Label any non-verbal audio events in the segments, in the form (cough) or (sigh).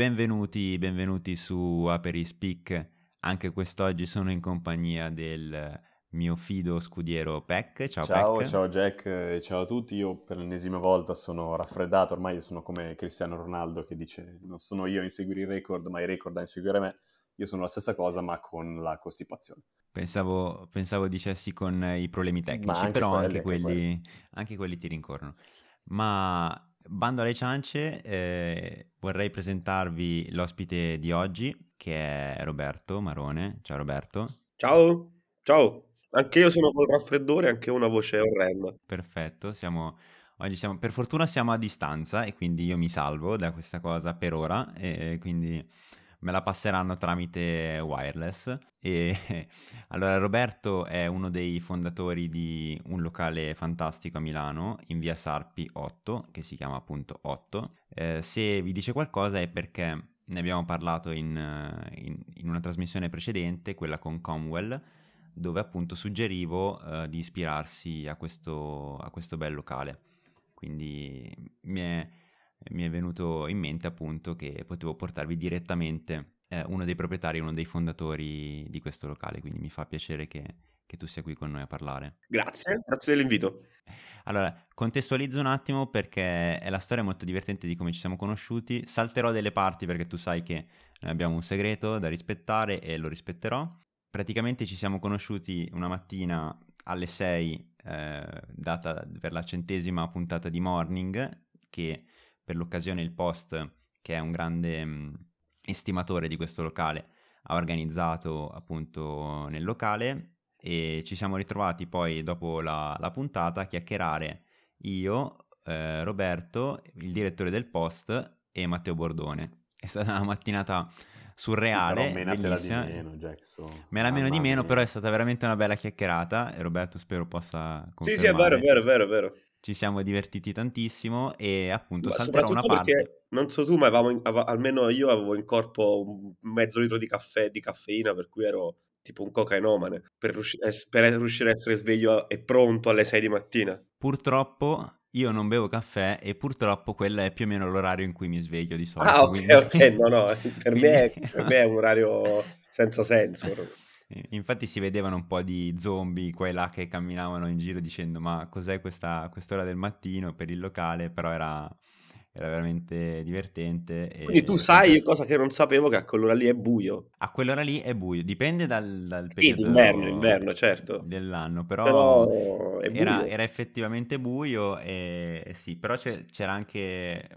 benvenuti, benvenuti su Aperi Speak. Anche quest'oggi sono in compagnia del mio fido scudiero Peck. Ciao, Ciao, Peck. ciao Jack e ciao a tutti. Io per l'ennesima volta sono raffreddato, ormai sono come Cristiano Ronaldo che dice non sono io a inseguire i record, ma i record a inseguire me. Io sono la stessa cosa, ma con la costipazione. Pensavo, pensavo dicessi con i problemi tecnici, anche però quelli, anche anche quelli, anche quelli ti rincorrono. Ma bando alle ciance, eh, vorrei presentarvi l'ospite di oggi, che è Roberto Marone. Ciao Roberto. Ciao, ciao. Anche io sono col raffreddore, anche una voce orrenda. Perfetto, siamo, oggi siamo, per fortuna siamo a distanza e quindi io mi salvo da questa cosa per ora e quindi me la passeranno tramite wireless. E (laughs) allora Roberto è uno dei fondatori di un locale fantastico a Milano in via Sarpi 8, che si chiama appunto 8. Eh, se vi dice qualcosa è perché ne abbiamo parlato in, in, in una trasmissione precedente, quella con Comwell, dove appunto suggerivo uh, di ispirarsi a questo, a questo bel locale. Quindi mi è, mi è, venuto in mente appunto che potevo portarvi direttamente eh, uno dei proprietari, uno dei fondatori di questo locale, quindi mi fa piacere che, che tu sia qui con noi a parlare. Grazie, grazie dell'invito. Allora, contestualizzo un attimo perché è la storia molto divertente di come ci siamo conosciuti. Salterò delle parti perché tu sai che noi abbiamo un segreto da rispettare e lo rispetterò praticamente ci siamo conosciuti una mattina alle 6, eh, data per la centesima puntata di Morning, che per l'occasione il Post, che è un grande mh, estimatore di questo locale, ha organizzato appunto nel locale e ci siamo ritrovati poi dopo la, la puntata a chiacchierare io, eh, Roberto, il direttore del Post e Matteo Bordone. È stata una mattinata surreale, sì, però bellissima. di meno, Jackson. Me la meno di meno, però è stata veramente una bella chiacchierata e Roberto spero possa confermare. Sì, sì, è vero, è vero, è vero, è vero. Ci siamo divertiti tantissimo e appunto ma salterò una parte. Non so tu, ma avevamo, avevo, almeno io avevo in corpo un mezzo litro di caffè di caffeina, per cui ero tipo un cocainomane, per, riusci- per riuscire a essere sveglio e pronto alle 6 di mattina. Purtroppo io non bevo caffè e purtroppo quello è più o meno l'orario in cui mi sveglio di solito. Ah, ok, quindi... ok, no, no, (laughs) per, quindi... me, è, per me è un orario senza senso. Infatti si vedevano un po' di zombie qua e là che camminavano in giro dicendo ma cos'è questa quest'ora del mattino per il locale, però era, era veramente divertente. Quindi tu sai, penso... cosa che non sapevo, che a quell'ora lì è buio. A quell'ora lì è buio, dipende dal, dal sì, periodo d'inverno, inverno, certo. dell'anno, però, però era, era, effettivamente buio e sì, però c'era anche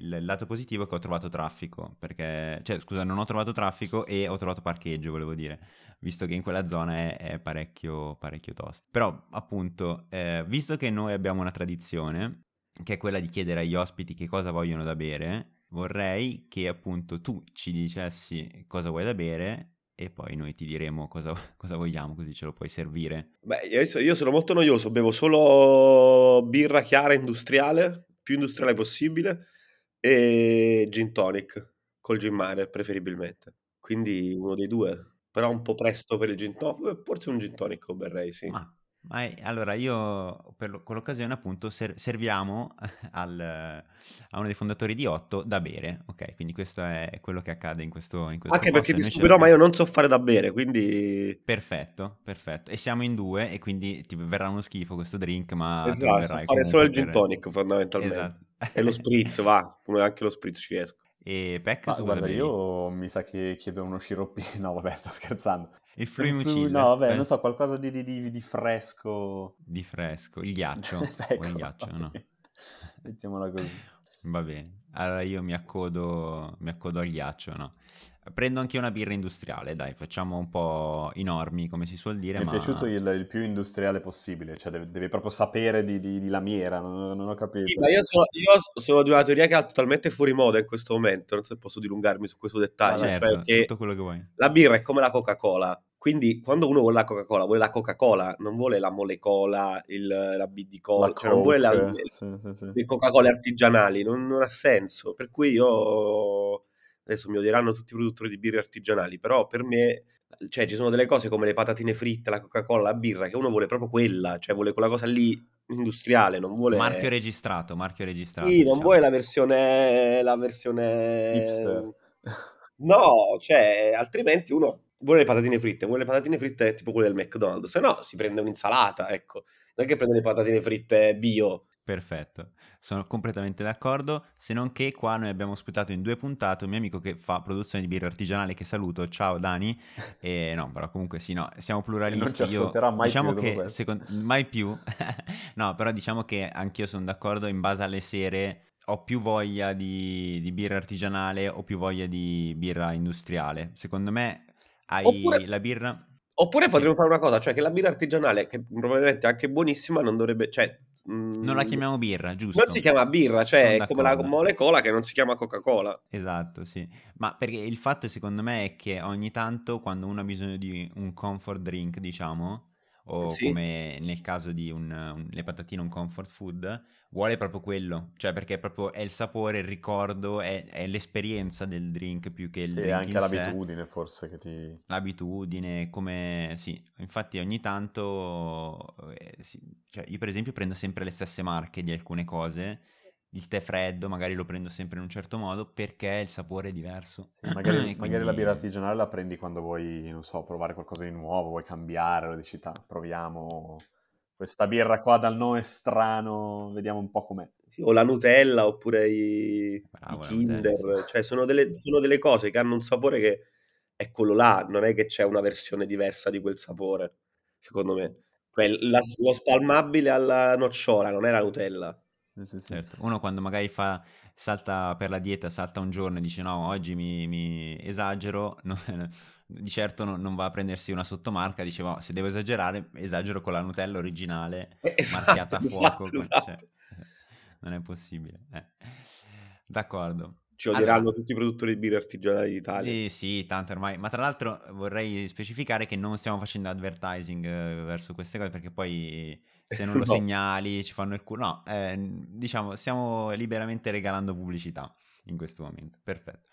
il lato positivo è che ho trovato traffico, perché, cioè scusa, non ho trovato traffico e ho trovato parcheggio, volevo dire, visto che in quella zona è, è parecchio, parecchio tosto. Però appunto, eh, visto che noi abbiamo una tradizione, che è quella di chiedere agli ospiti che cosa vogliono da bere, vorrei che appunto tu ci dicessi cosa vuoi da bere e poi noi ti diremo cosa, (laughs) cosa vogliamo, così ce lo puoi servire. Beh, io sono molto noioso, bevo solo birra chiara industriale, più industriale possibile, e gin tonic, col gin mare preferibilmente. Quindi uno dei due. Però un po' presto per il gin tonic, forse un gin tonic lo berrei, sì. Ah, ma allora io per, con l'occasione appunto ser, serviamo (laughs) al, a uno dei fondatori di Otto da bere, ok? Quindi questo è quello che accade in questo, in questo Anche perché ti stupido, ma io non so fare da bere, quindi... Perfetto, perfetto. E siamo in due e quindi ti verrà uno schifo questo drink, ma... Esatto, fare solo il gin tonic fondamentalmente. Esatto. E lo spritz, va, come anche lo spritz ci riesco. E Peck, Ma tu guarda, io mi sa che chiedo uno sciroppino. (laughs) No, vabbè, sto scherzando. Il fluimucil. No, vabbè, eh? non so, qualcosa di, di, di, di, fresco. Di fresco, il ghiaccio. (laughs) ecco, il ghiaccio, no? Mettiamola così. Va bene. Allora io mi accodo, mi accodo al ghiaccio, no? Prendo anche una birra industriale, dai, facciamo un po' i normi, come si suol dire. Mi ma... è piaciuto il, il, più industriale possibile, cioè deve, deve proprio sapere di, di, di, lamiera, non, non ho capito. Sì, ma io sono, io sono, di una teoria che è totalmente fuori moda in questo momento, non so se posso dilungarmi su questo dettaglio. Ah, certo, cioè che tutto quello che vuoi. La birra è come la Coca-Cola, quindi quando uno vuole la Coca-Cola, vuole la Coca-Cola, non vuole la molecola, il, la B di cola, cioè non vuole la, sì, sì, sì. le Coca-Cola artigianali, non, non ha senso. Per cui io adesso mi odieranno tutti i produttori di birre artigianali, però per me, cioè, ci sono delle cose come le patatine fritte, la Coca-Cola, la birra, che uno vuole proprio quella, cioè vuole quella cosa lì industriale, non vuole... Marchio registrato, marchio registrato. Sì, non diciamo. vuole la versione... La versione... Hipster. No, cioè, altrimenti uno vuole le patatine fritte, vuole le patatine fritte tipo quelle del McDonald's, se no si prende un'insalata, ecco. Non è che prende le patatine fritte bio. Perfetto, sono completamente d'accordo, se non che qua noi abbiamo ospitato in due puntate un mio amico che fa produzione di birra artigianale che saluto, ciao Dani, e no, però comunque sì, no, siamo pluralisti, non ci ascolterà mai diciamo più che questo. secon- mai più, (laughs) no, però diciamo che anch'io sono d'accordo in base alle sere ho più voglia di, di birra artigianale o più voglia di birra industriale, secondo me hai Oppure- la birra... Oppure potremmo fare una cosa, cioè che la birra artigianale, che probabilmente è anche buonissima, non dovrebbe... Cioè, mm, Non la chiamiamo birra, giusto? Non si chiama birra, cioè è come la mole cola che non si chiama Coca-Cola. Esatto, sì. Ma perché il fatto secondo me è che ogni tanto quando uno ha bisogno di un comfort drink, diciamo, o Sì. come nel caso di un, un- le patatine, un comfort food, vuole proprio quello. Cioè perché proprio è il sapore, il ricordo, è, è l'esperienza del drink più che il Sì, drink anche in sé. l'abitudine forse che ti... L'abitudine, come... Sì, infatti ogni tanto... eh, sì, cioè io per esempio prendo sempre le stesse marche di alcune cose. Il tè freddo magari lo prendo sempre in un certo modo perché il sapore è diverso. Sì, magari, (clears throat) E magari la quindi- birra artigianale la prendi quando vuoi, non so, provare qualcosa di nuovo, vuoi cambiare, lo dici, "Ta, proviamo questa birra qua dal nome strano, vediamo un po' com'è. Sì, o la Nutella, oppure i, Bravo, i Kinder. Cioè sono delle, sono delle cose che hanno un sapore che è quello là, non è che c'è una versione diversa di quel sapore, secondo me. Cioè, la- lo spalmabile alla nocciola non è la Nutella. Sì, sì, sì. Certo, uno quando magari fa, salta per la dieta, salta un giorno e dice no, oggi mi, mi esagero, (laughs) no, di certo non, non va a prendersi una sottomarca, dice "Oh, se devo esagerare, esagero con la Nutella originale, Eh, esatto, marchiata a fuoco, esatto, cioè, esatto. (laughs) non è possibile. eh. D'accordo. Ci odieranno Allora, tutti i produttori di birra artigianali d'Italia. Sì, sì, tanto ormai. Ma tra l'altro vorrei specificare che non stiamo facendo advertising eh, verso queste cose perché poi se non lo (laughs) No. segnali ci fanno il culo. No, eh, diciamo, stiamo liberamente regalando pubblicità in questo momento. Perfetto.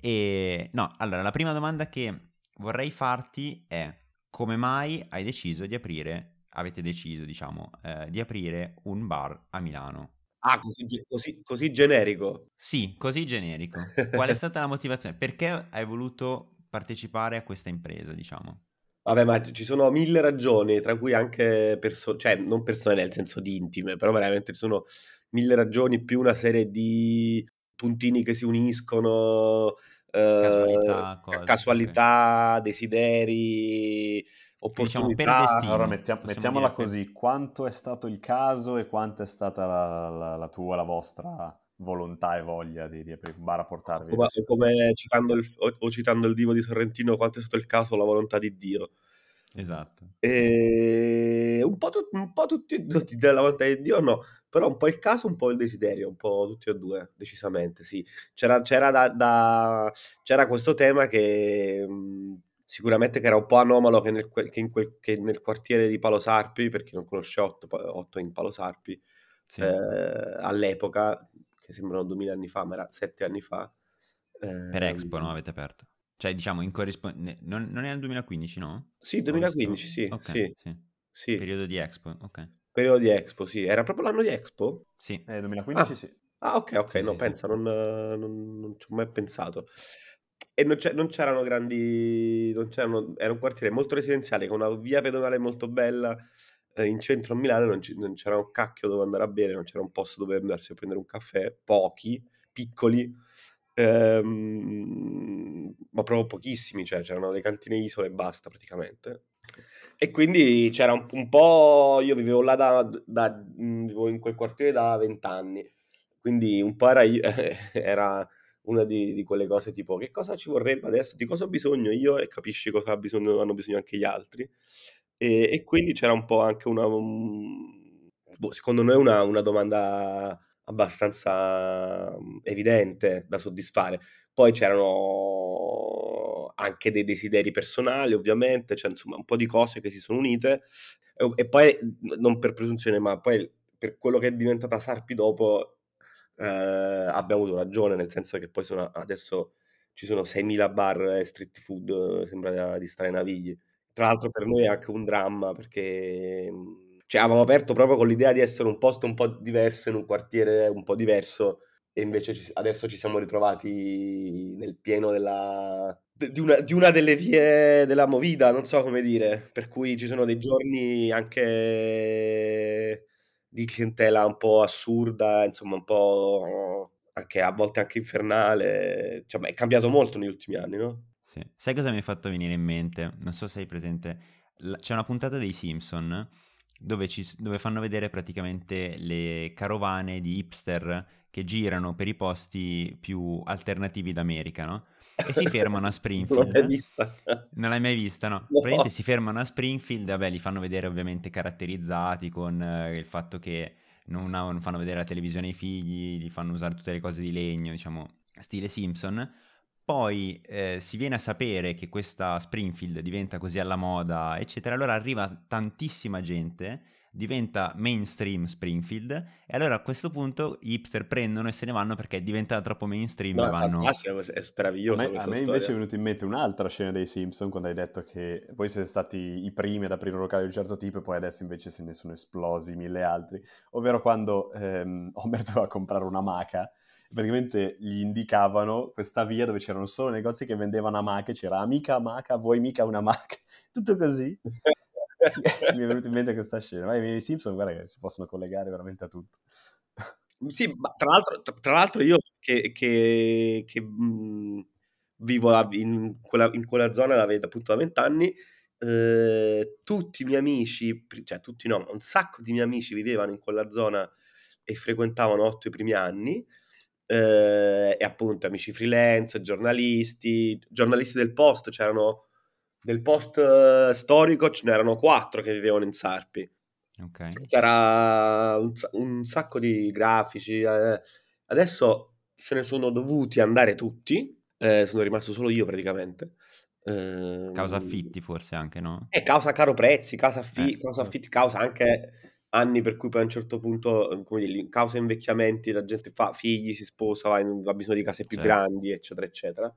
E no, allora, la prima domanda che vorrei farti è come mai hai deciso di aprire, avete deciso, diciamo, eh, di aprire un bar a Milano? Ah, così, così- così generico. Sì, così generico. Qual è stata la motivazione? Perché hai voluto partecipare a questa impresa, diciamo? Vabbè, ma ci sono mille ragioni, tra cui anche persone, cioè non persone nel senso di intime, però veramente ci sono mille ragioni, più una serie di puntini che si uniscono, Casualità, ca- cose, casualità, desideri, diciamo, per opportunità. destino. Allora mettiamo- possiamo mettiamola dire per- così, quanto è stato il caso e quanto è stata la, la- la tua, la vostra volontà e voglia di, di aprire un bar a portarvi Come, come citando il, o, o citando il divo di Sorrentino, quanto è stato il caso, la volontà di Dio. Esatto. E un po', tu- un po' tutti, tutti della volontà di Dio, no, però un po' il caso, un po' il desiderio, un po' tutti e due, decisamente, sì. C'era, c'era, da, da- c'era questo tema che mh, sicuramente che era un po' anomalo che nel, che in quel- che nel quartiere di Palo Sarpi, per chi non conosce Otto, Otto in Palo Sarpi, Sì. eh, all'epoca, che sembrano 2000 anni fa, ma era 7 anni fa. per ehm, Expo, no? Avete aperto. Cioè, diciamo, in corrispondenza... Non, non è nel 2015, no? Sì, Ho 2015, visto- sì, Ok, sì, sì. sì. Periodo di Expo, ok. Periodo di Expo, sì. Era proprio l'anno di Expo? Sì. Eh, 2015 Ah. sì. Ah, ok, ok, Sì, no, sì, sì. pensa, non, eh, non- non ci ho mai pensato. E non, c'è- non c'erano grandi, non c'erano, era un quartiere molto residenziale con una via pedonale molto bella eh, in centro a Milano, non, non c'era un cacchio dove andare a bere, non c'era un posto dove andarsi a prendere un caffè, pochi, piccoli, ehm, ma proprio pochissimi, cioè c'erano le cantine isole e basta praticamente. E quindi c'era un, un po', io vivevo là da, da- mh, vivevo in quel quartiere da vent'anni, quindi un po' era, (laughs) era una di, di quelle cose tipo che cosa ci vorrebbe adesso, di cosa ho bisogno io e capisci cosa bisogno- hanno bisogno anche gli altri. E, e quindi c'era un po' anche una, un- boh, secondo noi una, una domanda abbastanza mm, evidente da soddisfare. Poi c'erano anche dei desideri personali, ovviamente, cioè insomma un po' di cose che si sono unite e, e poi, non per presunzione, ma poi per quello che è diventata Sarpi dopo, eh, abbiamo avuto ragione, nel senso che poi sono, adesso ci sono 6.000 bar e street food, sembra di stare navigli. Tra l'altro per noi è anche un dramma perché mh, Cioè, avevamo aperto proprio con l'idea di essere un posto un po' diverso, in un quartiere un po' diverso, e invece ci- adesso ci siamo ritrovati nel pieno della, di una, di una delle vie della movida, non so come dire, per cui ci sono dei giorni anche di clientela un po' assurda, insomma, un po' anche a volte anche infernale. Cioè, è cambiato molto negli ultimi anni, no? Sì. Sai cosa mi hai fatto venire in mente? Non so se hai presente. C'è una puntata dei Simpson dove, ci dove fanno vedere praticamente le carovane di hipster che girano per i posti più alternativi d'America, no? E si (laughs) fermano a Non l'ho mai Springfield. vista. Non l'hai mai vista, no? No. Praticamente si fermano a Springfield, vabbè, li fanno vedere ovviamente caratterizzati con eh, il fatto che non, ha- non fanno vedere la televisione ai figli, li fanno usare tutte le cose di legno, diciamo, stile Simpson. Poi eh, si viene a sapere che questa Springfield diventa così alla moda, eccetera. Allora arriva tantissima gente, diventa mainstream Springfield, e allora a questo punto gli hipster prendono e se ne vanno perché è diventata troppo mainstream No, e è vanno... è A meravigliosa me, a me storia. invece è venuto in mente un'altra scena dei Simpson quando hai detto che voi siete stati i primi ad aprire un locale di un certo tipo e poi adesso invece se ne sono esplosi mille altri, ovvero quando ehm, (laughs) Homer doveva comprare una maca e praticamente gli indicavano questa via dove c'erano solo negozi che vendevano amache, c'era amica amaca, vuoi mica una maca, (laughs) tutto così. (laughs) Mi è venuta in mente questa scena, ma i Simpson guarda che si possono collegare veramente a tutto. Sì, tra l'altro, tra- l'altro io che, che- che, mh, vivo a- in quella, in quella zona da, ve- appunto da vent'anni, eh, tutti i miei amici, cioè tutti no, un sacco di miei amici vivevano in quella zona e frequentavano otto i primi anni, eh, e appunto amici freelance, giornalisti, giornalisti del post, c'erano del post eh, storico, ce n'erano quattro che vivevano in Sarpi. Ok. C'era un, un sacco di grafici. eh. Adesso se ne sono dovuti andare tutti. eh, sono rimasto solo io praticamente. Ehm, Causa affitti forse anche, no? E causa caro prezzi, causa, affi- Eh. causa affitti, causa anche anni per cui poi a un certo punto, eh, come dire, causa invecchiamenti, la gente fa figli, si sposa, in- ha bisogno di case più Certo. grandi, eccetera, eccetera.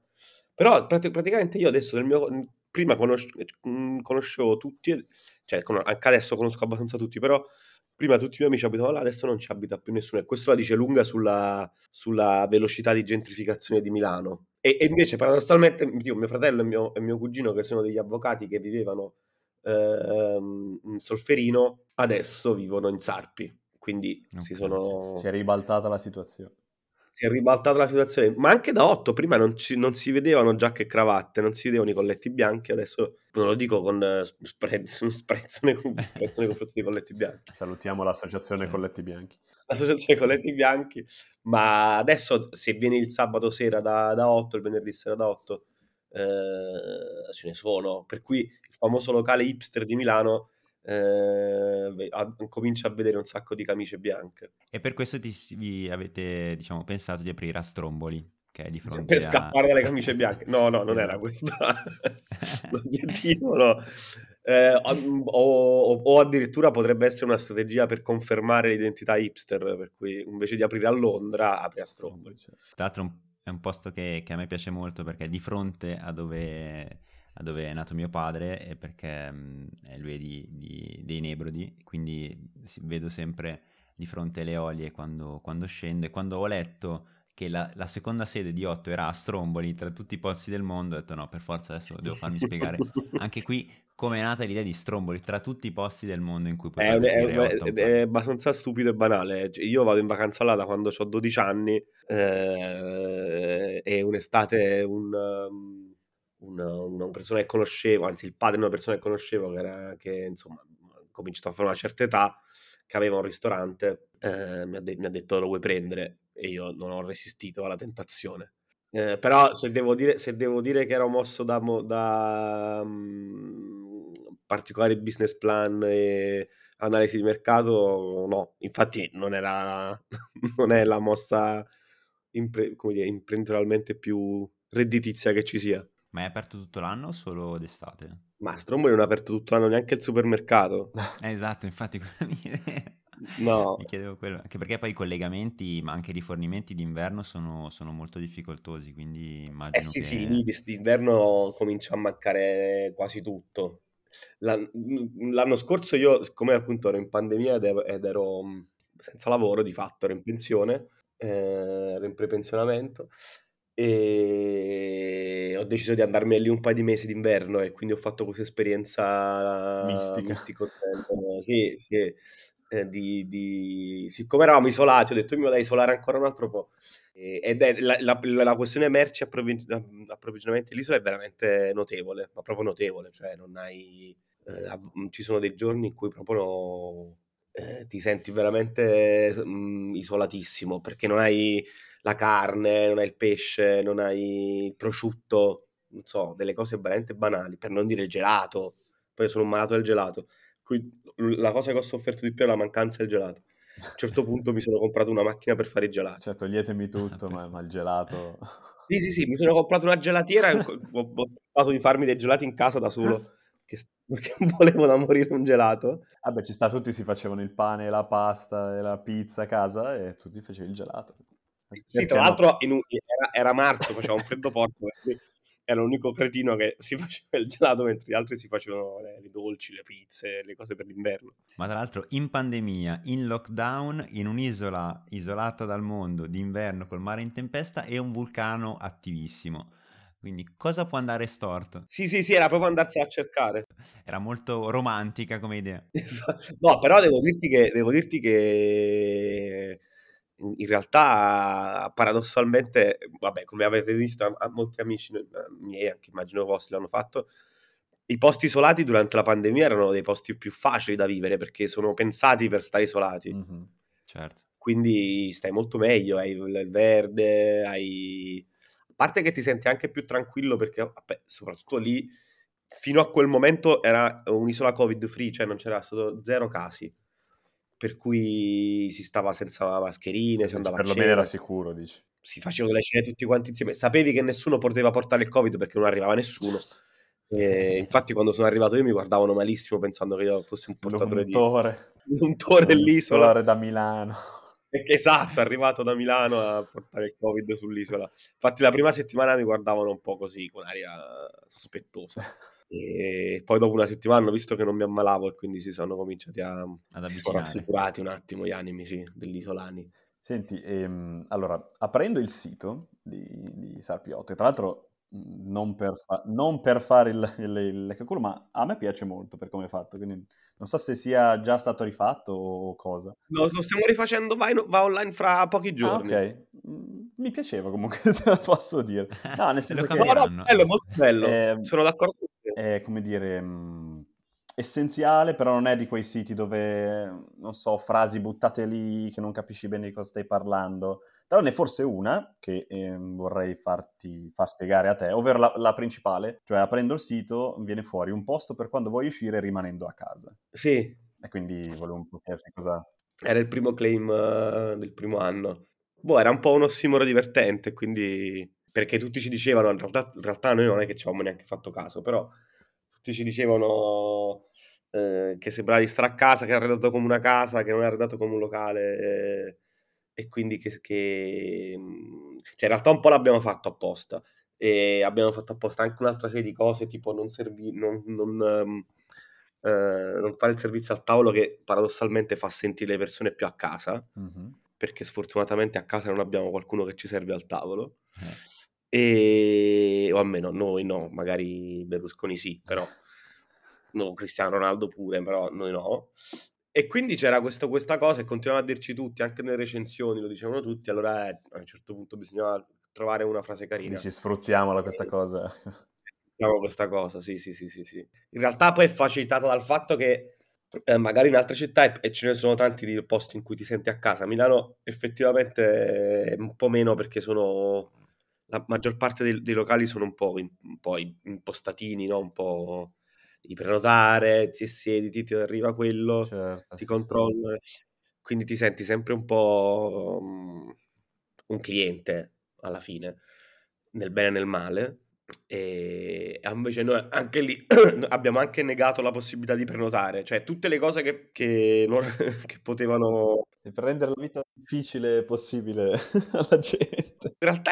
Però prati- praticamente io adesso nel mio... Prima conosce- mm, conoscevo tutti, cioè anche adesso conosco abbastanza tutti, però prima tutti i miei amici abitavano là, adesso non ci abita più nessuno e questo la dice lunga sulla, sulla velocità di gentrificazione di Milano. E, e invece paradossalmente tipo, mio fratello e mio, e mio cugino che sono degli avvocati che vivevano ehm, in Solferino, adesso vivono in Sarpi, quindi si Ok. sono... Si è ribaltata la situazione. Si è ribaltata la situazione, ma anche da 8 prima non, ci- non si vedevano giacche e cravatte, non si vedevano i colletti bianchi, adesso non lo dico con eh, spre- (laughs) sprezzo nei con- sprezzo nei confronti dei colletti bianchi, Salutiamo l'associazione. Colletti Bianchi. l'associazione colletti bianchi, ma adesso se vieni il sabato sera da, da 8, il venerdì sera da 8, eh, ce ne sono, per cui il famoso locale hipster di Milano eh, a- comincia a vedere un sacco di camicie bianche. E per questo ti, vi avete, diciamo, pensato di aprire a Stromboli, che è di fronte Per a... scappare dalle camicie (laughs) bianche. No, no, non era Esatto. questo (laughs) l'obiettivo, no. Eh, o, o- addirittura potrebbe essere una strategia per confermare l'identità hipster, per cui invece di aprire a Londra, apri a Stromboli. Cioè, Tra l'altro è un- posto che, che a me piace molto perché è di fronte a dove, dove è nato mio padre e perché mh, eh, lui è di, di- dei Nebrodi, quindi vedo sempre di fronte alle olie quando, quando scendo. E quando ho letto che la, la seconda sede di Otto era a Stromboli tra tutti i posti del mondo, ho detto no, per forza adesso devo farmi spiegare. anche qui come è nata l'idea di Stromboli tra tutti i posti del mondo in cui È, potrebbe è- è- Otto un è abbastanza stupido e banale. Cioè, Io vado in vacanza là da quando ho 12 anni eh, e un'estate un, um, un- una persona che conoscevo, anzi il padre di una persona che conoscevo che, era, che insomma ha cominciato a fare una certa età, che aveva un ristorante, eh, mi, ha de- mi ha detto lo vuoi prendere e io non ho resistito alla tentazione. Eh, però se devo dire, se devo dire che ero mosso da, da mm, particolari business plan e analisi di mercato, no, infatti non era (laughs) non è la mossa impre- dire, imprenditorialmente più redditizia che ci sia. Ma è aperto tutto l'anno o solo d'estate? Ma Stromboli non è aperto tutto l'anno neanche il supermercato. Eh, (laughs) esatto, infatti mi, No. (laughs) mi chiedevo quello, anche perché poi i collegamenti, ma anche i rifornimenti d'inverno sono, sono molto difficoltosi, quindi immagino Eh sì, che... sì, lì d'inverno comincia a mancare quasi tutto. L'anno scorso io, siccome appunto ero in pandemia ed ero senza lavoro, di fatto ero in pensione, eh, ero in prepensionamento e ho deciso di andarmi lì un paio di mesi d'inverno e quindi ho fatto questa esperienza mistica. Mistico, sì, sì, eh, di, di... siccome eravamo isolati ho detto io mi vado a isolare ancora un altro po' ed è la, la, la questione merci approvvigionamento dell'isola è veramente notevole, ma proprio notevole, cioè non hai... Eh, ci sono dei giorni in cui proprio eh, ti senti veramente mh, mm, isolatissimo perché non hai la carne, non hai il pesce, non hai il prosciutto, non so, delle cose veramente banali, per non dire il gelato. Poi sono un malato del gelato. Qui, la cosa che ho sofferto di più è la mancanza del gelato. A un certo punto mi sono comprato una macchina per fare i gelati. Cioè, toglietemi tutto, ma, ma, il gelato... (laughs) Sì, sì, sì, mi sono comprato una gelatiera e ho, pensato di farmi dei gelati in casa da solo perché (laughs) volevo da morire un gelato. Vabbè, ci sta, tutti si facevano il pane, la pasta e la pizza a casa e tutti facevi il gelato. Sì, tra l'altro in, era, era, marzo, faceva un freddo porco, (laughs) era l'unico cretino che si (laughs) faceva il gelato mentre gli altri si facevano le, le, dolci, le pizze, le cose per l'inverno. Ma tra l'altro in pandemia, in lockdown, in un'isola isolata dal mondo, d'inverno col mare in tempesta e un vulcano attivissimo quindi cosa può andare storto? Sì, sì, sì, era proprio andarsela a cercare. Era molto romantica come idea. (laughs) no, però devo dirti che, devo dirti che in realtà paradossalmente, vabbè, come avete visto, molti amici miei, anche immagino vostri, l'hanno fatto. I posti isolati durante la pandemia erano dei posti più facili da vivere perché sono pensati per stare isolati. Mm-hmm, certo. Quindi stai molto meglio, hai il verde, hai a parte che ti senti anche più tranquillo perché, vabbè, soprattutto lì, fino a quel momento era un'isola covid free, cioè non c'era stato zero casi. Per cui si stava senza mascherine, si andava Perlomeno era sicuro, dici. Si facevano le cene tutti quanti insieme. Sapevi che nessuno poteva portare il covid perché non arrivava nessuno. E (laughs) infatti, quando sono arrivato io mi guardavano malissimo pensando che io fossi un portatore (laughs) L'untore. di un untore dell'isola. da Milano. Esatto, arrivato da Milano a portare il Covid sull'isola. Infatti la prima settimana mi guardavano un po' così, con aria sospettosa. (laughs) E poi dopo una settimana hanno visto che non mi ammalavo e quindi si sono cominciati a... Ad si sono rassicurati un attimo gli animi sì, degli isolani. Senti, ehm, allora, aprendo il sito di, di Sarpiotte, tra l'altro non per, fa- non per fare il, il, il, il ma a me piace molto per come è fatto, quindi non so se sia già stato rifatto o cosa. No, lo stiamo rifacendo, va, in, va online fra pochi ah, giorni. Ah, ok. Mm, mi piaceva comunque, (laughs) te lo posso dire. No, nel (laughs) senso che... No, no, bello, molto bello. Eh, Sono d'accordo con. È, come dire, mh, mm, essenziale, però non è di quei siti dove, non so, frasi buttate lì che non capisci bene di cosa stai parlando. Tranne forse una che eh, vorrei farti far spiegare a te, ovvero la, la, principale, cioè aprendo il sito viene fuori un posto per quando vuoi uscire rimanendo a casa. Sì. E quindi volevo un po' chiederti cosa... Era il primo claim uh, del primo anno. Boh, era un po' un ossimoro divertente, quindi... Perché tutti ci dicevano, in realtà, in realtà noi non è che ci avevamo neanche fatto caso, però tutti ci dicevano eh, che sembrava di stare a casa, che era arredato come una casa, che non era arredato come un locale. Eh, e quindi che, che mhmm, cioè in realtà un po' l'abbiamo fatto apposta e abbiamo fatto apposta anche un'altra serie di cose tipo non, servi, non, non, um, eh, non fare il servizio al tavolo che paradossalmente fa sentire le persone più a casa mm-hmm. perché sfortunatamente a casa non abbiamo qualcuno che ci serve al tavolo eh. E o almeno noi no magari Berlusconi sì però no, Cristiano Ronaldo pure però noi no e quindi c'era questo, questa cosa e continuavano a dirci tutti, anche nelle recensioni lo dicevano tutti, allora eh, a un certo punto bisognava trovare una frase carina. Dici sfruttiamola questa cosa. Sfruttiamo questa cosa, sì, sì, sì, sì, sì. In realtà poi è facilitata dal fatto che eh, magari in altre città, e ce ne sono tanti di posti in cui ti senti a casa, Milano effettivamente è un po' meno perché sono... La maggior parte dei, dei locali sono un po', in, un po impostatini, no? un po' di prenotare, ti siedi, ti arriva quello, certo, ti sì, controlla, sì. quindi ti senti sempre un po' um, un cliente alla fine, nel bene e nel male. E invece noi anche lì (clears throat) abbiamo anche negato la possibilità di prenotare, cioè tutte le cose che, che, non, (laughs) che potevano E per rendere la vita difficile possibile (laughs) alla gente. In realtà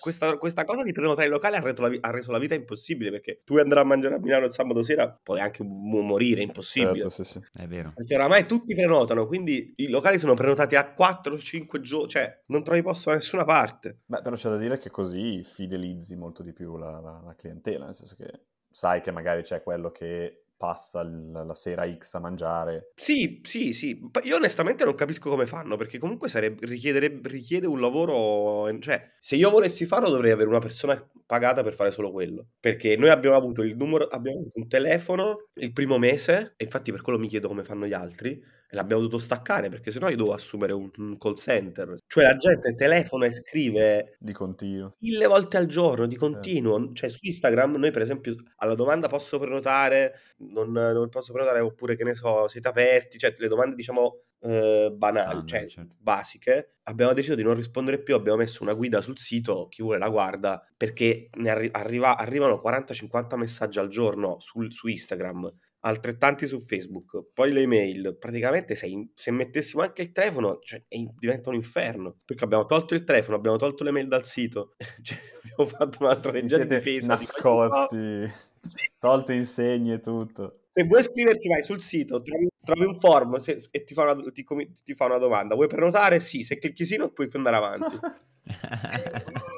questa, questa cosa di prenotare i locali ha reso, la, ha reso, la, vita impossibile perché tu andrai a mangiare a Milano il sabato sera puoi anche morire, impossibile. Certo, sì, sì. È vero. Perché oramai tutti prenotano, quindi i locali sono prenotati a 4-5 giorni, cioè non trovi posto da nessuna parte. Beh, però c'è da dire che così fidelizzi molto di più la, la, la clientela, nel senso che sai che magari c'è quello che passa la sera X a mangiare. Sì, sì, sì. Io onestamente non capisco come fanno, perché comunque sarebbe, richiede un lavoro... Cioè, se io volessi farlo dovrei avere una persona pagata per fare solo quello. Perché noi abbiamo avuto il numero, abbiamo avuto un telefono il primo mese, e infatti per quello mi chiedo come fanno gli altri, e l'abbiamo dovuto staccare perché sennò io dovevo assumere un, un, call center. Cioè la gente telefona e scrive di continuo mille volte al giorno, di continuo. Eh. Cioè su Instagram noi per esempio alla domanda posso prenotare, non, non posso prenotare oppure che ne so, siete aperti, cioè le domande diciamo eh, banali, cioè certo. basiche, abbiamo deciso di non rispondere più, abbiamo messo una guida sul sito, chi vuole la guarda, perché ne arri- arriva- arrivano 40-50 messaggi al giorno sul, su Instagram altrettanti su Facebook, poi le email, praticamente se, in, se mettessimo anche il telefono cioè, diventa un inferno, perché abbiamo tolto il telefono, abbiamo tolto le mail dal sito, (laughs) cioè, abbiamo fatto una strategia di difesa. Nascosti, di tolto insegni e tutto. Se vuoi scriverci vai sul sito, trovi, trovi un form se, e ti fa, una, ti, ti fa, una, domanda, vuoi prenotare? Sì, se clicchi sì non puoi più andare avanti. (laughs) (laughs)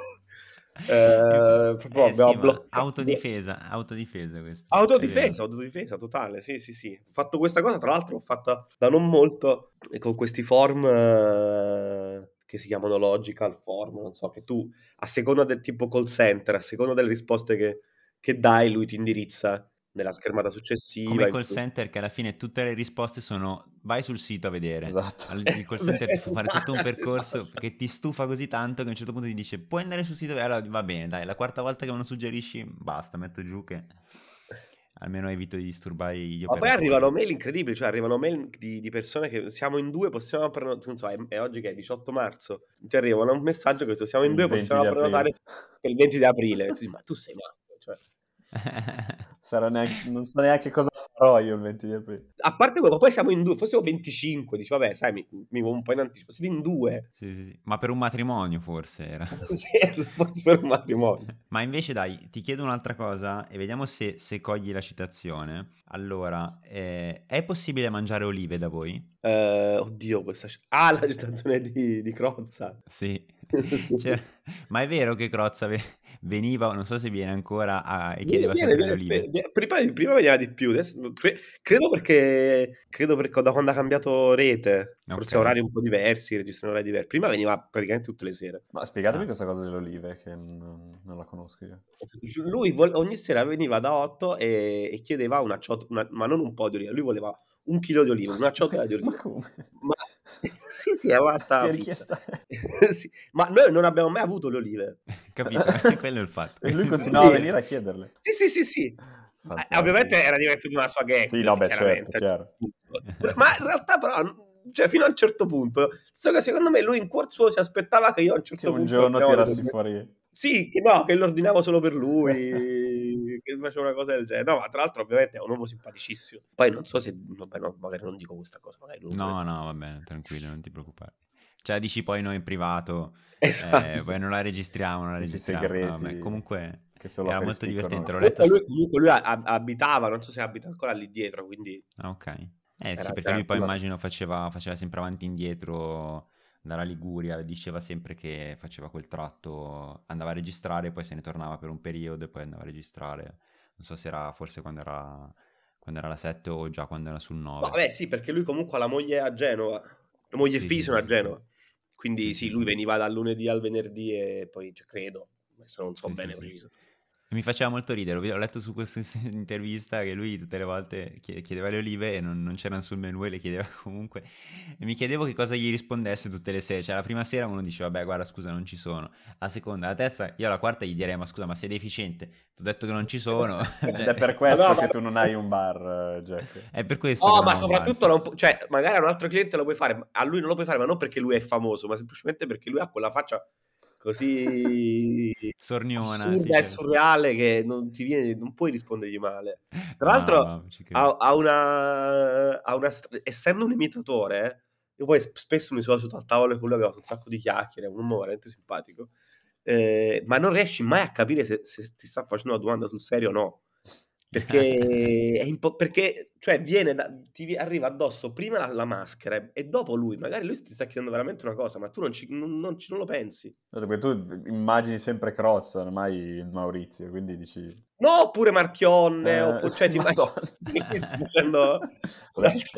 Eh, proprio eh, sì, bloccato. Autodifesa, autodifesa questo. Autodifesa, autodifesa totale, sì, sì, sì. Ho fatto questa cosa, tra l'altro, l'ho fatta da non molto con questi form eh, che si chiamano logical form, non so, che tu, a seconda del tipo call center, a seconda delle risposte che, che dai, lui ti indirizza nella schermata successiva. Come il call center che alla fine tutte le risposte sono vai sul sito a vedere. Esatto. Il call (laughs) center ti fa fare tutto un percorso esatto. che ti stufa così tanto che a un certo punto ti dice puoi andare sul sito e allora va bene, dai, la quarta volta che me lo suggerisci basta, metto giù che almeno evito di disturbare gli operatori. Ma poi arrivano mail incredibili, cioè arrivano mail di, di persone che siamo in due, possiamo prenotare, non so, è, è, oggi che è 18 marzo, ti arrivano un messaggio che siamo in due, possiamo prenotare per il 20 di aprile. Tu dici, ma tu sei matto. (laughs) neanche, non so neanche cosa farò io il 20 di aprile. A parte quello, poi siamo in due, fossimo 25, dici vabbè, sai, mi, mi muovo un po' in anticipo, siete in due. Sì, sì, sì. Ma per un matrimonio forse era. (laughs) sì, forse per un matrimonio. (laughs) Ma invece dai, ti chiedo un'altra cosa e vediamo se, se cogli la citazione. Allora, eh, è possibile mangiare olive da voi? Uh, oddio, questa... Ah, la citazione di, di Crozza. Sì. Cioè, ma è vero che Crozza veniva, non so se viene ancora a, e chiedeva viene, sempre viene, viene, prima, prima, veniva di più, adesso, credo perché credo perché da quando ha cambiato rete, forse okay. orari un po' diversi, registrano orari diversi. Prima veniva praticamente tutte le sere. Ma spiegatemi ah. questa cosa delle olive che non, non la conosco io. Lui vol- ogni sera veniva da 8 e, e chiedeva una ciotola, ma non un po' di olive, lui voleva un chilo di olive, una ciotola di olive. (laughs) ma come? Ma (laughs) sì, sì, è richiesta (laughs) sì. Ma noi non abbiamo mai avuto le olive. (laughs) Capito? Quello è il fatto. E lui continuava a venire a chiederle. Sì, sì, sì, sì. Eh, ovviamente era diventato una sua gag. Sì, no, beh, certo, chiaro. Ma in realtà però cioè fino a un certo punto. So che secondo me lui in cuor suo si aspettava che io a un certo che punto... un giorno tirassi fuori... Sì, che no, che l'ordinavo solo per lui, che faceva una cosa del genere. No, ma tra l'altro ovviamente è un uomo simpaticissimo. Poi non so se... Vabbè, no, magari non dico questa cosa. Magari no, no, va bene, tranquillo, non ti preoccupare. Cioè, dici poi noi in privato, (laughs) esatto. eh, poi non la registriamo, non la registriamo. Segreti, no, comunque era molto divertente. L'ho letto lui, comunque lui abitava, non so se abita ancora lì dietro, quindi... Ah, ok. Eh sì, perché lui poi immagino faceva, faceva sempre avanti e indietro dalla Liguria, diceva sempre che faceva quel tratto, andava a registrare, poi se ne tornava per un periodo e poi andava a registrare. Non so se era forse quando era, quando era la 7 o già quando era sul 9. Vabbè sì, perché lui comunque ha la moglie a Genova, la moglie e sì, figli sono sì, a Genova. Quindi sì, lui veniva dal lunedì al venerdì e poi cioè, credo, adesso non so bene preciso mi faceva molto ridere, ho letto su questa intervista che lui tutte le volte chiedeva le olive e non, non, c'erano sul menù e le chiedeva (laughs) comunque. E mi chiedevo che cosa gli rispondesse tutte le sere. Cioè la prima sera uno diceva, vabbè guarda scusa non ci sono. La seconda, la terza, io alla quarta gli direi, ma scusa ma sei deficiente? Ti ho detto che non ci sono. (laughs) Ed è (laughs) per questo no, che ma... tu non hai un bar, Jack. È per questo. Oh, ma soprattutto, non pu- cioè magari a un altro cliente lo puoi fare, a lui non lo puoi fare, ma non perché lui è famoso, ma semplicemente perché lui ha quella faccia così (laughs) Sorniona, assurda e surreale che non ti viene, non puoi rispondergli male. Tra l'altro, no, ha, ha, una, ha una, essendo un imitatore, Io poi spesso mi sono seduto al tavolo con lui, fatto un sacco di chiacchiere, un uomo veramente simpatico, eh, ma non riesci mai a capire se, se, ti sta facendo una domanda sul serio o no. Perché, (laughs) impo- perché cioè, viene da, ti arriva addosso prima la, la, maschera e dopo lui. Magari lui ti sta chiedendo veramente una cosa, ma tu non, ci, non, non, non lo pensi. Perché tu immagini sempre Crozza, non mai Maurizio, quindi dici... No, oppure Marchionne, eh, oppure, cioè ti (laughs) immagini facendo...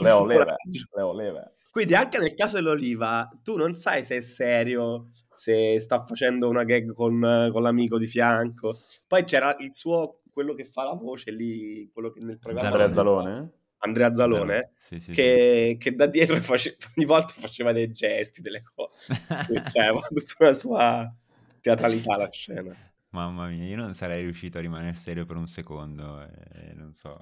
Leo Leva, Leo Leva. Quindi anche nel caso dell'Oliva, tu non sai se è serio, se sta facendo una gag con, con l'amico di fianco. Poi c'era il suo quello che fa la voce lì, quello che nel programma... Andrea Zalone? Andrea Zalone, sì, sì, che, sì. che, da dietro face... ogni volta faceva dei gesti, delle cose. (laughs) cioè, tutta una sua teatralità la scena. Mamma mia, io non sarei riuscito a rimanere serio per un secondo, eh, non so.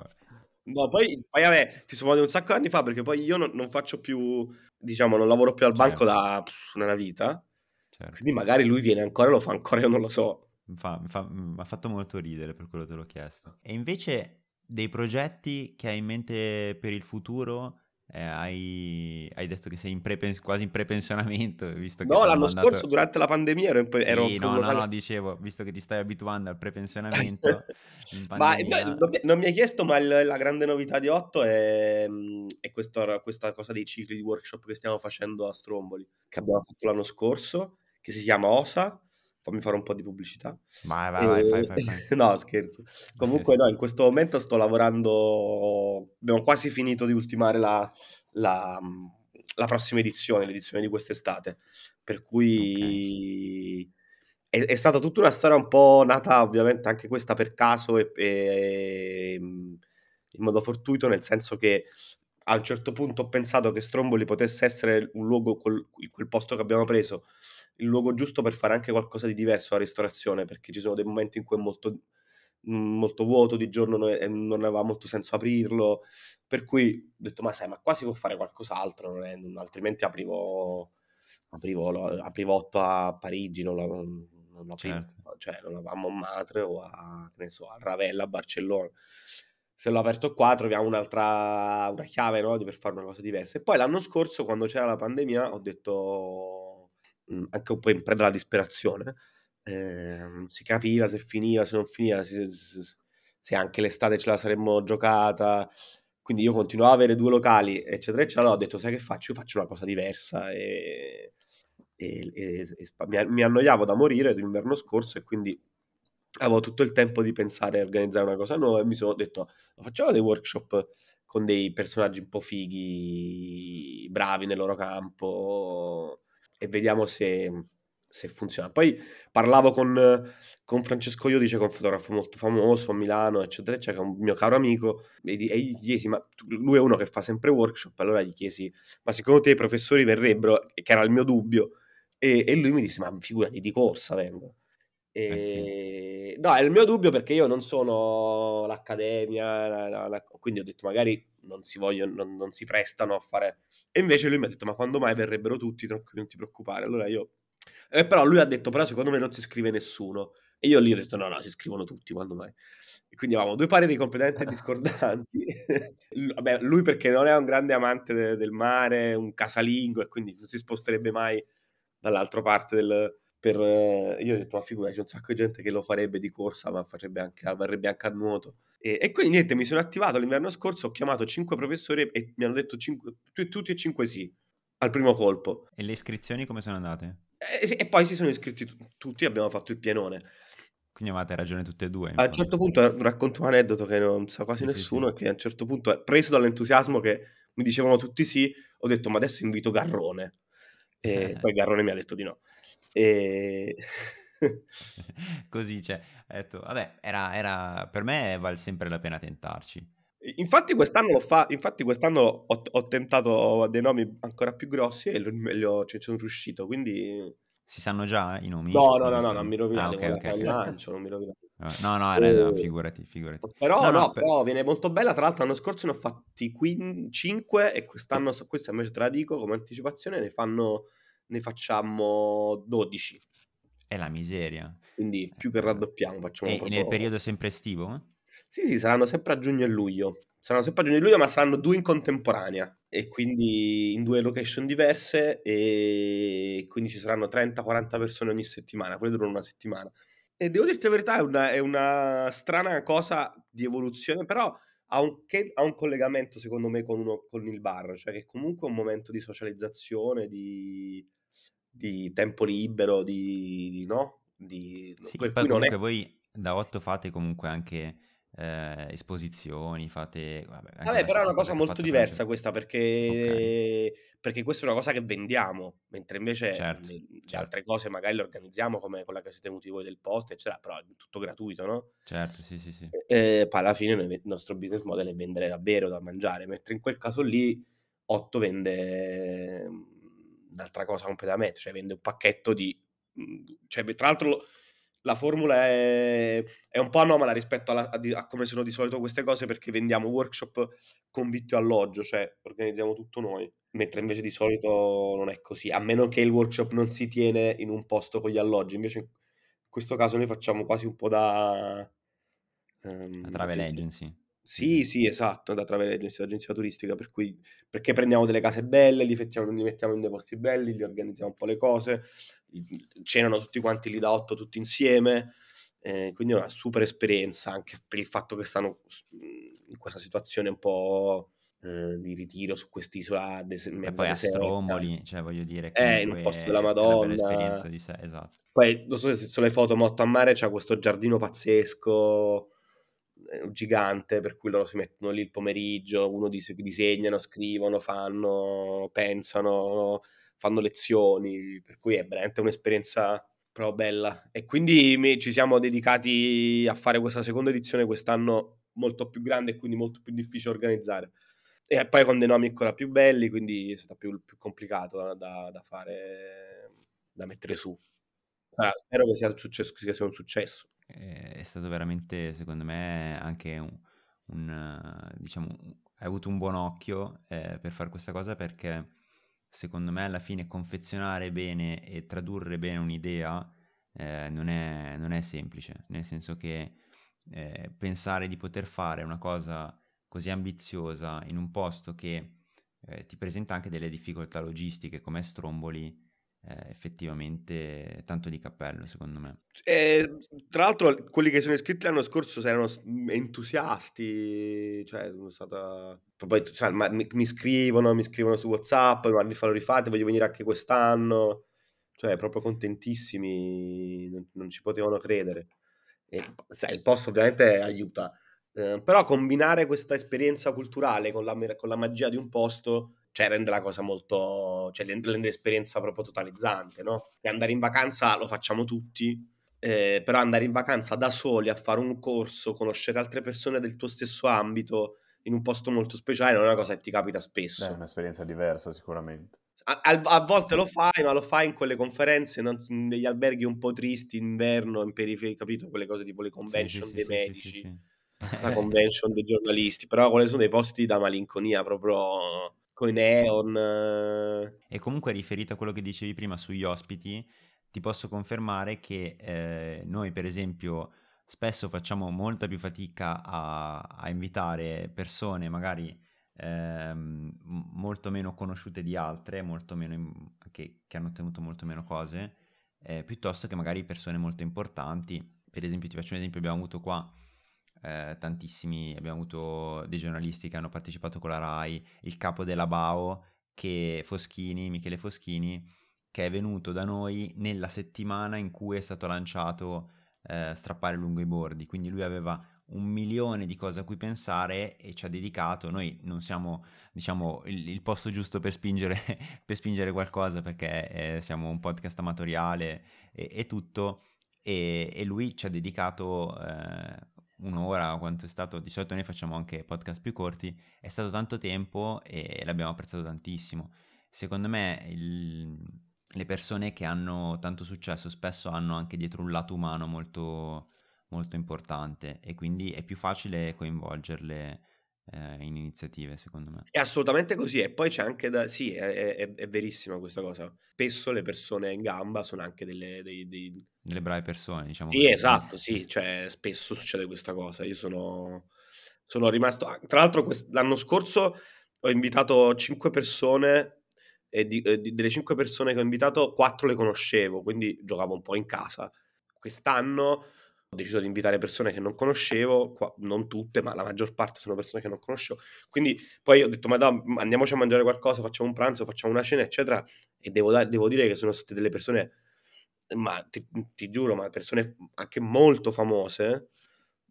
No, poi, poi vabbè, ti sono un sacco di anni fa perché poi io non, non faccio più, diciamo, non lavoro più al certo. banco da pff, nella vita. Certo. Quindi magari lui viene ancora e lo fa ancora, io non lo so mi ha fatto molto ridere per quello che te l'ho chiesto. E invece dei progetti che hai in mente per il futuro? Eh, hai, hai, detto che sei in prepens- quasi in prepensionamento. Visto che no, l'anno mandato... scorso durante la pandemia ero, in ero sì, no, no, no, dicevo, visto che ti stai abituando al prepensionamento. (laughs) ma no, non mi hai chiesto, ma il, la grande novità di Otto è, è questo, questa cosa dei cicli di workshop che stiamo facendo a Stromboli, che abbiamo fatto l'anno scorso, che si chiama OSA fammi fare un po' di pubblicità. Vai, vai, vai, fai, fai, fai. (laughs) no, scherzo. Comunque no, in questo momento sto lavorando, abbiamo quasi finito di ultimare la, la, la prossima edizione, l'edizione di quest'estate, per cui okay. è, è, stata tutta una storia un po' nata ovviamente anche questa per caso e, e in modo fortuito, nel senso che a un certo punto ho pensato che Stromboli potesse essere un luogo, quel, quel posto che abbiamo preso, il luogo giusto per fare anche qualcosa di diverso alla ristorazione, perché ci sono dei momenti in cui è molto, mhmm, molto vuoto, di giorno non, è, non aveva molto senso aprirlo, per cui ho detto, ma sai, ma qua si può fare qualcos'altro, è, altrimenti aprivo, aprivo, aprivo 8 a Parigi, non, la, non aprivo, certo. cioè non avevamo a Matre o a, so, a Ravella, a Barcellona se l'ho aperto qua troviamo un'altra una chiave no? per fare una cosa diversa. E poi l'anno scorso, quando c'era la pandemia, ho detto Mhmm, anche un po' in preda alla disperazione. Eh, si capiva se finiva, se non finiva, se, se, se, anche l'estate ce la saremmo giocata. Quindi io continuavo ad avere due locali, eccetera, eccetera. Allora ho detto, sai che faccio? Io faccio una cosa diversa e, e, e, e mi, mi, annoiavo da morire l'inverno scorso e quindi avevo tutto il tempo di pensare a organizzare una cosa nuova e mi sono detto, facciamo dei workshop con dei personaggi un po' fighi, bravi nel loro campo e vediamo se, se funziona. Poi parlavo con, con Francesco Iodice, che è un fotografo molto famoso a Milano, eccetera, eccetera, un mio caro amico, e, gli chiesi, ma lui è uno che fa sempre workshop, allora gli chiesi, ma secondo te i professori verrebbero, che era il mio dubbio, e, e lui mi disse, ma figurati, di corsa vengo. E... Eh sì. No, è il mio dubbio perché io non sono l'accademia, la, la, la... quindi ho detto magari non si, vogliono, non, non si prestano a fare e invece lui mi ha detto, ma quando mai verrebbero tutti? Non, ti preoccupare. Allora io... Eh, però lui ha detto, però secondo me non si iscrive nessuno. E io lì ho detto, no, no, si iscrivono tutti, quando mai? E quindi avevamo due pareri completamente (laughs) discordanti. Vabbè, lui perché non è un grande amante de- del mare, un casalingo, e quindi non si sposterebbe mai dall'altra parte del... Per, io ho detto, ma figura, c'è un sacco di gente che lo farebbe di corsa, ma farebbe anche, varrebbe anche a nuoto. E, e, quindi niente, mi sono attivato l'inverno scorso, ho chiamato cinque professori e mi hanno detto cinque, tutti e cinque sì, al primo colpo. E le iscrizioni come sono andate? E, e poi si sono iscritti t- tutti, abbiamo fatto il pienone. Quindi avete ragione tutte e due. A un certo punto racconto un aneddoto che non sa quasi sì, nessuno sì, sì. che a un certo punto, preso dall'entusiasmo che mi dicevano tutti sì, ho detto ma adesso invito Garrone. E (laughs) poi Garrone mi ha detto di no. E... (laughs) Così, cioè, detto, vabbè, era, era, per me vale sempre la pena tentarci. Infatti quest'anno, l'ho fa- infatti quest'anno ho, ho tentato dei nomi ancora più grossi e li ho, cioè, sono riuscito, quindi... Si sanno già i nomi? No, no, no, no, non mi rovinate, ah, okay, okay, okay. lancio, non mi rovinate. No, no, no, no, figurati, figurati. Però no, no, no per... però viene molto bella, tra l'altro l'anno scorso ne ho fatti 5 e quest'anno, questa invece te la dico come anticipazione, ne, fanno, ne facciamo 12. È la miseria. Quindi più che raddoppiamo facciamo E proprio... nel periodo sempre estivo? Sì, sì, saranno sempre a giugno e luglio. Saranno sempre a giugno e luglio, ma saranno due in contemporanea e quindi in due location diverse e quindi ci saranno 30-40 persone ogni settimana, quelle durano una settimana. E devo dirti la verità, è una, è una strana cosa di evoluzione, però ha un, che, ha un collegamento secondo me con, uno, con il bar, cioè che comunque è un momento di socializzazione, di, di tempo libero, di, di no? Di, Sì, per poi cui non è... comunque voi da 8 fate comunque anche eh, esposizioni, fate vabbè, Vabbè, però è una cosa molto diversa questa perché, perché questa è una cosa che vendiamo, mentre invece certo, le, le certo, altre cose magari le organizziamo come quella che siete venuti voi del post, eccetera, però è tutto gratuito, no? certo, sì, sì, sì. E poi alla fine noi- il nostro business model è vendere da bere o da mangiare, mentre in quel caso lì 8 vende un'altra cosa completamente, cioè vende un pacchetto di... mm, Cioè, tra l'altro la formula è, è un po' anomala rispetto alla- a, a come sono di solito queste cose perché vendiamo workshop con vitto e alloggio, cioè organizziamo tutto noi, mentre invece di solito non è così, a meno che il workshop non si tiene in un posto con gli alloggi, invece in questo caso noi facciamo quasi un po' da ehm, travel agency. Sì, Sì, esatto, da travel agency, agenzia turistica, per cui perché prendiamo delle case belle, li, mettiamo, li mettiamo in dei posti belli, li organizziamo un po' le cose, cenano tutti quanti lì da otto tutti insieme, eh, quindi è una super esperienza anche per il fatto che stanno in questa situazione un po' eh, di ritiro su quest'isola des- E poi a deserta, Stromboli, cioè voglio dire, eh, in un posto della è bella esperienza Madonna. di sé, esatto. Poi, non so se sono le foto motto a mare, c'è questo giardino pazzesco, eh, gigante, per cui loro si mettono lì il pomeriggio, uno dis- disegnano, scrivono, fanno, pensano, fanno lezioni, per cui è veramente un'esperienza proprio bella. E quindi ci siamo dedicati a fare questa seconda edizione quest'anno molto più grande e quindi molto più difficile organizzare. E poi con dei nomi ancora più belli, quindi è stato più, più complicato da, da- fare, da mettere su. Sarà- spero che sia, successo, che sia un successo. Eh, È stato veramente, secondo me, anche un, un, diciamo, hai avuto un buon occhio eh, per fare questa cosa perché secondo me alla fine confezionare bene e tradurre bene un'idea eh, non è, non è semplice, nel senso che eh, pensare di poter fare una cosa così ambiziosa in un posto che eh, ti presenta anche delle difficoltà logistiche come Stromboli, effettivamente tanto di cappello, secondo me. E, tra l'altro, quelli che sono iscritti l'anno scorso erano s- entusiasti, cioè, sono stata... Poi, cioè, mi, mi scrivono, mi scrivono su WhatsApp, ma li lo rifate, voglio venire anche quest'anno, cioè, proprio contentissimi, non, non ci potevano credere. E, sai, il posto ovviamente aiuta, eh, però combinare questa esperienza culturale con la, con la magia di un posto, cioè, rende la cosa molto, cioè, rende l'esperienza proprio totalizzante, no? E andare in vacanza lo facciamo tutti, eh, però andare in vacanza da soli a fare un corso, conoscere altre persone del tuo stesso ambito in un posto molto speciale non è una cosa che ti capita Beh, è spesso. un'esperienza diversa sicuramente. A, a- a volte lo fai, ma lo fai in quelle conferenze, non- negli alberghi un po' tristi, inverno, in periferia, capito? Quelle cose tipo le Sì, sì, convention sì, dei sì, medici, la convention dei giornalisti, però quelle sono dei posti da malinconia, proprio con neon. eh. E comunque riferito a quello che dicevi prima sugli ospiti, ti posso confermare che eh, noi, per esempio, spesso facciamo molta più fatica a, a invitare persone magari m- molto meno conosciute di altre, meno che, che hanno ottenuto molto meno cose, eh, piuttosto che magari persone molto importanti. Per esempio, ti faccio un esempio, abbiamo avuto qua eh, tantissimi, abbiamo avuto dei giornalisti che hanno partecipato con la RAI, il capo della BAO, che Foschini, Michele Foschini, che è venuto da noi nella settimana in cui è stato lanciato eh, Strappare lungo i bordi, quindi lui aveva un milione di cose a cui pensare e ci ha dedicato, noi non siamo diciamo il, il posto giusto per spingere, (laughs) per spingere qualcosa perché eh, siamo un podcast amatoriale e, e tutto. E, e lui ci ha dedicato eh, un'ora, quanto è stato, di solito noi facciamo anche podcast più corti, è stato tanto tempo e l'abbiamo apprezzato tantissimo. Secondo me il- le persone che hanno tanto successo spesso hanno anche dietro un lato umano molto, molto importante e quindi è più facile coinvolgerle eh, in iniziative, secondo me. È assolutamente così. E poi c'è anche da... Sì, è, è- è verissima questa cosa. Spesso le persone in gamba sono anche delle, dei, dei- Delle brave persone, diciamo Sì, esatto, sì, cioè spesso succede questa cosa. Io sono, Sono rimasto... Tra l'altro l'anno scorso ho invitato 5 persone e di, eh, di, delle 5 persone che ho invitato 4 le conoscevo, quindi giocavo un po' in casa. Quest'anno ho deciso di invitare persone che non conoscevo, qua, non tutte, ma la maggior parte sono persone che non conoscevo. Quindi poi ho detto, ma dai, andiamoci a mangiare qualcosa, facciamo un pranzo, facciamo una cena, eccetera. E devo, da- devo dire che sono state delle persone, ma ti, ti giuro, ma persone anche molto famose,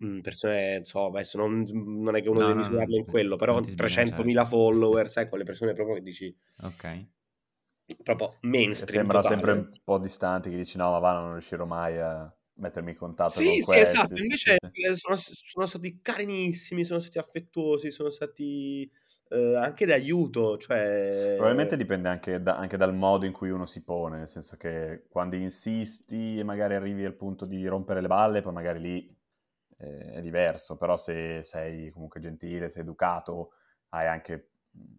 mm, persone, so, adesso non, non è che uno no, deve misurarlo no, in quello, però 300.000 certo. follower, sai, quelle persone proprio che dici... Ok. Proprio mainstream. Sembra sempre un po' distanti, che dici no, ma va, non riuscirò mai a mettermi in contatto sì, con sì, questi. esatto. Invece sì. Sono, sono, stati carinissimi, sono stati affettuosi, sono stati eh, anche d'aiuto. Cioè... Probabilmente dipende anche, da, anche, dal modo in cui uno si pone, nel senso che quando insisti e magari arrivi al punto di rompere le balle, poi magari lì eh, è diverso, però se sei comunque gentile, sei educato, hai anche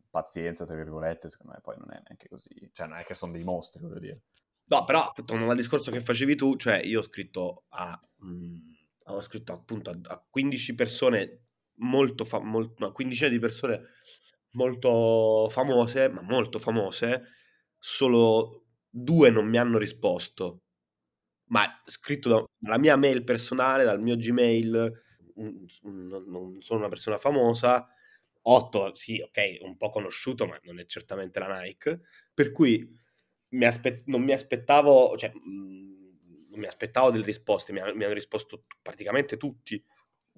pazienza, tra virgolette, secondo me poi non è neanche così, cioè non è che sono dei mostri, voglio dire. No, però tornando al discorso che facevi tu, cioè io ho scritto a, mh, mm, ho scritto appunto a, a 15 persone molto, fa- molto una di persone molto famose, ma molto famose, solo due non mi hanno risposto, ma scritto dalla mia mail personale, dal mio Gmail, non, non sono una persona famosa, 8 sì, ok, un po' conosciuto, ma non è certamente la Nike, per cui mi aspe- non mi aspettavo, cioè, mhmm, non mi aspettavo delle risposte, mi, ha- mi hanno risposto praticamente tutti,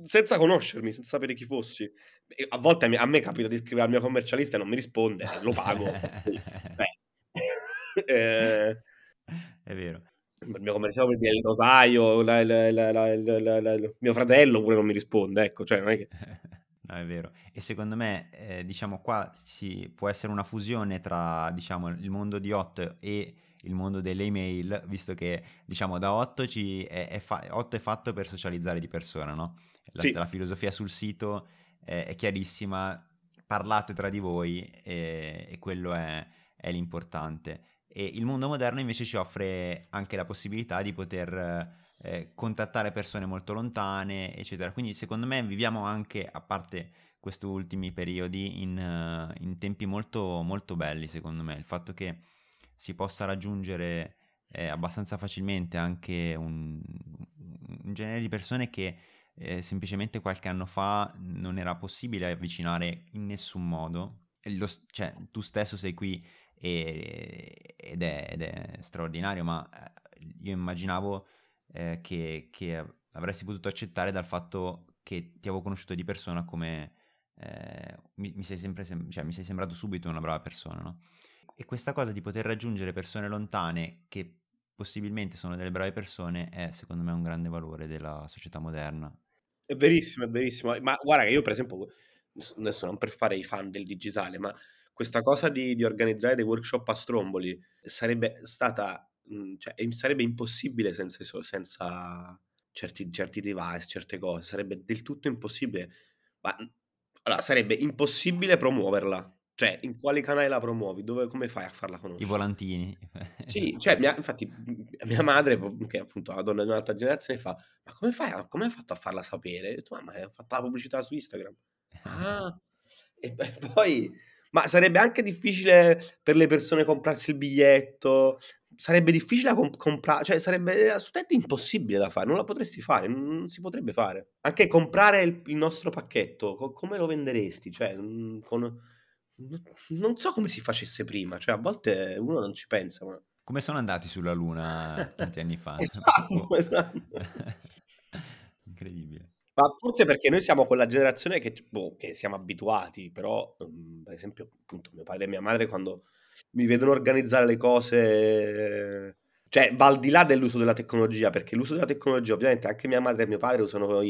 senza conoscermi, senza sapere chi fossi. E a volte a me, a me capita di scrivere al mio commercialista e non mi risponde, lo pago. (laughs) (laughs) eh, è vero. Il mio commercialista, il notaio, la, la, la, mio fratello pure non mi risponde, ecco, cioè non è che... (laughs) No, è vero. E secondo me, eh, diciamo, qua si, può essere una fusione tra, diciamo, il mondo di 8 e il mondo delle email, visto che, diciamo, da 8, ci è, è, fa- 8 è fatto per socializzare di persona, no? La, sì. la filosofia sul sito è, è, chiarissima, parlate tra di voi e, e quello è, è l'importante. E il mondo moderno invece ci offre anche la possibilità di poter eh, contattare persone molto lontane, eccetera. Quindi secondo me viviamo anche, a parte questi ultimi periodi, in, uh, in tempi molto, molto belli, secondo me. Il fatto che si possa raggiungere eh, abbastanza facilmente anche un, un, genere di persone che eh, semplicemente qualche anno fa non era possibile avvicinare in nessun modo. Lo, cioè, tu stesso sei qui e, ed, è, ed, è, straordinario, ma eh, io immaginavo eh, che, che, avresti potuto accettare dal fatto che ti avevo conosciuto di persona come eh, mi, mi, sei sempre sem- cioè, mi sei sembrato subito una brava persona, no? E questa cosa di poter raggiungere persone lontane che possibilmente sono delle brave persone è secondo me un grande valore della società moderna. È verissimo, è verissimo. Ma guarda che io per esempio, adesso non per fare i fan del digitale, ma questa cosa di, di organizzare dei workshop a stromboli sarebbe stata Mhmm, cioè, sarebbe impossibile senza, senza certi, certi, device, certe cose, sarebbe del tutto impossibile. Ma allora, sarebbe impossibile promuoverla. Cioè, in quali canali la promuovi? Dove, come fai a farla conoscere? I volantini. Sì, cioè, mia, infatti, mia madre, che è appunto la donna di un'altra generazione, fa: Ma come fai? A, come hai fatto a farla sapere? Ho detto, ma hai fatto la pubblicità su Instagram. Ah, (laughs) e poi, ma sarebbe anche difficile per le persone comprarsi il biglietto, sarebbe difficile comp- comprare, cioè sarebbe assolutamente impossibile da fare, non la potresti fare, non, si potrebbe fare. Anche comprare il, il nostro pacchetto, co- come lo venderesti? Cioè, mhmm, con, non so come si facesse prima, cioè a volte uno non ci pensa. Ma... Come sono andati sulla Luna (laughs) tanti anni fa? esatto, (laughs) esatto. Incredibile. Ma forse perché noi siamo quella generazione che, boh, che siamo abituati, però, um, per esempio, appunto, mio padre e mia madre quando mi vedono organizzare le cose cioè va al di là dell'uso della tecnologia, perché l'uso della tecnologia, ovviamente anche mia madre e mio padre usano,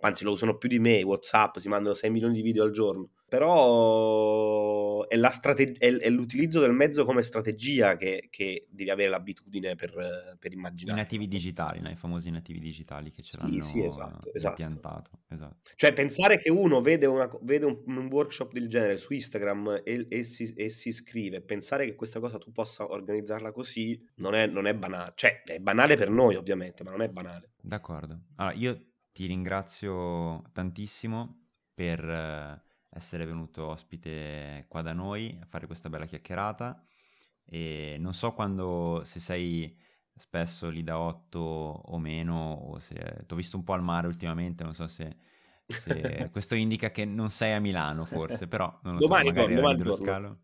anzi lo usano più di me, Whatsapp, si mandano 6 milioni di video al giorno, però è, strate- è, è l'utilizzo del mezzo come strategia che, che devi avere l'abitudine per, per, immaginare. I nativi digitali, no? i famosi nativi digitali che ce l'hanno sì, sì, esatto, esatto. Esatto. Cioè pensare che uno vede, una, vede un, un, workshop del genere su Instagram e, e, si, e, si, scrive, pensare che questa cosa tu possa organizzarla così non è, non è banale. Cioè è banale per noi ovviamente, ma non è banale. D'accordo. Allora io ti ringrazio tantissimo per essere venuto ospite qua da noi a fare questa bella chiacchierata e non so quando, se sei spesso lì da 8 o meno o se ti ho visto un po' al mare ultimamente, non so se, se (laughs) questo indica che non sei a Milano forse, però non lo domani so, magari domani torno. scalo.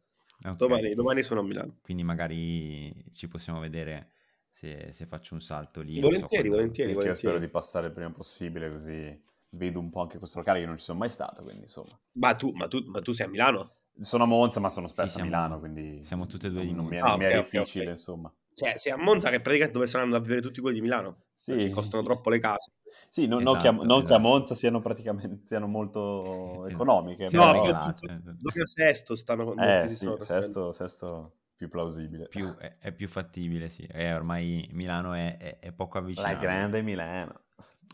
Ok. Domani, domani sono a Milano. Quindi magari ci possiamo vedere se, se faccio un salto lì. non so Volentieri, volentieri, volentieri. spero di passare il prima possibile così vedo un po' anche questo locale, io non ci sono mai stato, quindi insomma. Ma tu, ma tu, ma tu sei a Milano? Sono a Monza, ma sono spesso Sì, siamo- a Milano, quindi siamo tutte e due di non, non mi è, Monza. non mi è Ah, ok, ok, difficile, ok. insomma. Cioè, sei a Monza che praticamente dove stanno andando a vivere tutti quelli di Milano. Sì. Perché costano troppo le case. Sì, no- non, che a, Esatto, non che a esatto. Monza siano praticamente siano molto economiche. Sì, No, però- più- regalate. Dove a Sesto stanno eh sì, sesto, sesto più plausibile. Più- è, è più fattibile, sì. Eh, ormai Milano è, è- è poco avvicinato. La grande Milano.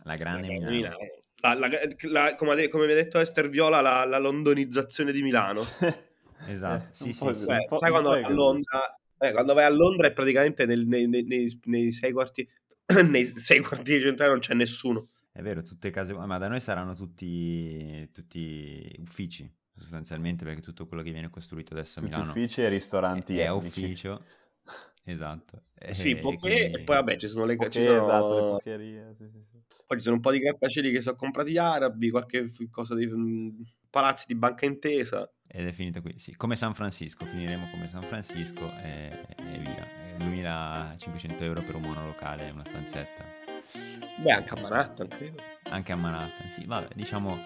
La grande Eh, Milano. Milano. La- la- la- come, come mi ha detto Esther Viola, la, la londonizzazione di Milano. (laughs) Esatto, Eh, sì, sì, sì. po'- sai quando vai è a. Londra, eh, quando vai a Londra è praticamente nel- nei, nei- nei- nei sei quarti, (clears throat) nei sei quartieri centrali non c'è nessuno. È vero, tutte case, ma da noi saranno tutti, tutti uffici, sostanzialmente, perché tutto quello che viene costruito adesso a Milano uffici e ristoranti è etnici. ufficio. Esatto. Sì, E poche, quindi- e poi vabbè ci sono le Poche, ci sono- esatto, le pocherie. Sì, sì, sì. poi ci sono un po' di grattacieli che sono comprati gli arabi, qualche cosa di mm, palazzi di banca intesa. Ed è finita qui. Sì, come San Francisco, finiremo come San Francisco e, e via. E 2500 euro per un monolocale, una stanzetta. Beh, anche a Manhattan, credo. Anche a Manhattan, sì, vabbè, diciamo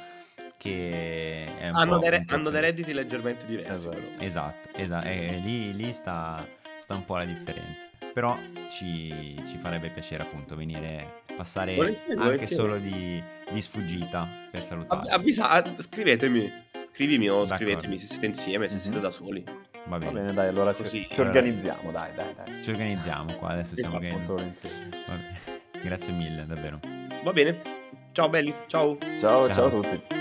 che è un Hanno, po' dei, hanno dei redditi leggermente diversi. Esatto. Esatto, esatto, e lì, lì sta, sta un po' la differenza. Però ci, ci farebbe piacere appunto venire, passare Volentieri, anche volentieri. solo di, di sfuggita per salutare. avvisa, ah, scrivetemi. Scrivimi o D'accordo. scrivetemi se siete insieme, se Mhm. siete da soli. Va Va bene, bene, dai, allora ci, Così. ci organizziamo, dai, dai, dai. ci organizziamo qua, adesso stiamo volentieri. Va bene. (laughs) Grazie mille, davvero. Va bene. Ciao belli, ciao. Ciao, Ciao. ciao a tutti.